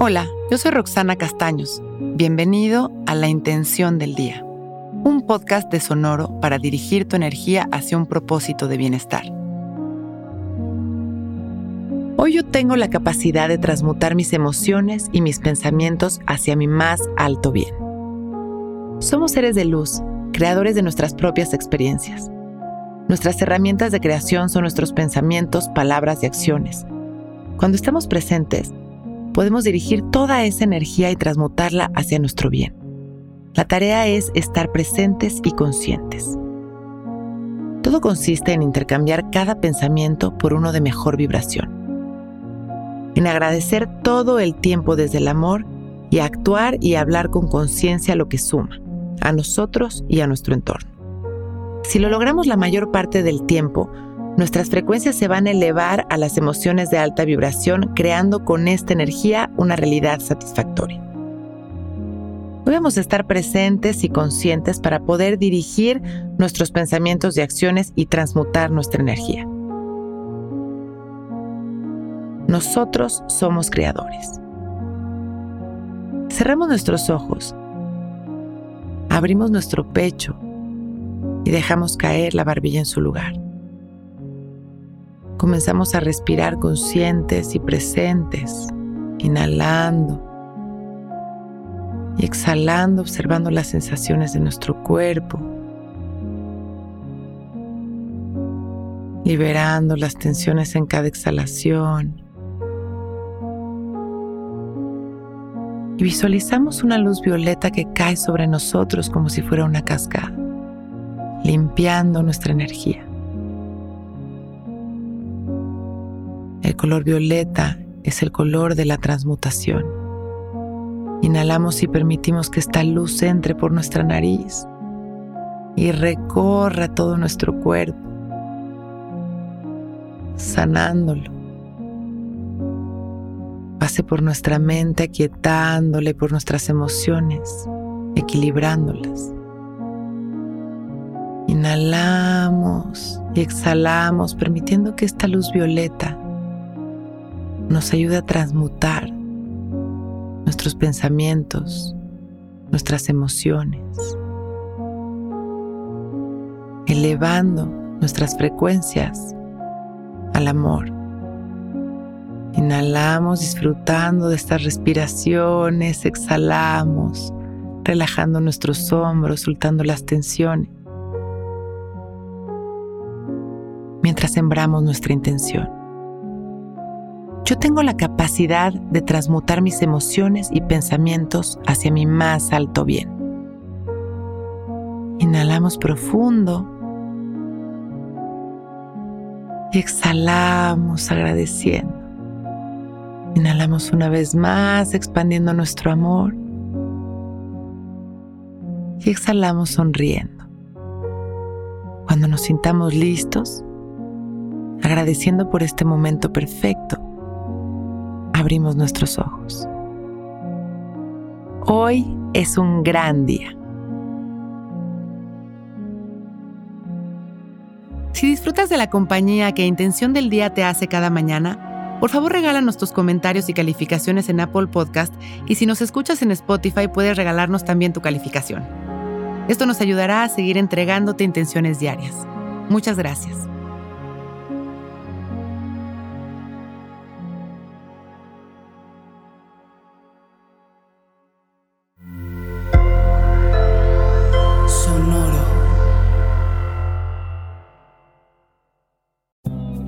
Hola, yo soy Roxana Castaños. Bienvenido a La Intención del Día, un podcast de Sonoro para dirigir tu energía hacia un propósito de bienestar. Hoy yo tengo la capacidad de transmutar mis emociones y mis pensamientos hacia mi más alto bien. Somos seres de luz, creadores de nuestras propias experiencias. Nuestras herramientas de creación son nuestros pensamientos, palabras y acciones. Cuando estamos presentes, podemos dirigir toda esa energía y transmutarla hacia nuestro bien. La tarea es estar presentes y conscientes. Todo consiste en intercambiar cada pensamiento por uno de mejor vibración. En agradecer todo el tiempo desde el amor y actuar y hablar con conciencia lo que suma, a nosotros y a nuestro entorno. Si lo logramos la mayor parte del tiempo, nuestras frecuencias se van a elevar a las emociones de alta vibración, creando con esta energía una realidad satisfactoria. Debemos estar presentes y conscientes para poder dirigir nuestros pensamientos y acciones y transmutar nuestra energía. Nosotros somos creadores. Cerramos nuestros ojos, abrimos nuestro pecho y dejamos caer la barbilla en su lugar. Comenzamos a respirar conscientes y presentes, inhalando y exhalando, observando las sensaciones de nuestro cuerpo, liberando las tensiones en cada exhalación. Y visualizamos una luz violeta que cae sobre nosotros como si fuera una cascada limpiando nuestra energía. Color violeta es el color de la transmutación. Inhalamos y permitimos que esta luz entre por nuestra nariz y recorra todo nuestro cuerpo, sanándolo. Pase por nuestra mente, aquietándole por nuestras emociones, equilibrándolas. Inhalamos y exhalamos permitiendo que esta luz violeta nos ayude a transmutar nuestros pensamientos, nuestras emociones, elevando nuestras frecuencias al amor. Inhalamos disfrutando de estas respiraciones, exhalamos, relajando nuestros hombros, soltando las tensiones. mientras sembramos nuestra intención. Yo tengo la capacidad de transmutar mis emociones y pensamientos hacia mi más alto bien. Inhalamos profundo y exhalamos agradeciendo. Inhalamos una vez más expandiendo nuestro amor y exhalamos sonriendo. Cuando nos sintamos listos, agradeciendo por este momento perfecto, abrimos nuestros ojos. Hoy es un gran día. Si disfrutas de la compañía que Intención del Día te hace cada mañana, por favor regálanos tus comentarios y calificaciones en Apple Podcast y si nos escuchas en Spotify puedes regalarnos también tu calificación. Esto nos ayudará a seguir entregándote intenciones diarias. Muchas gracias.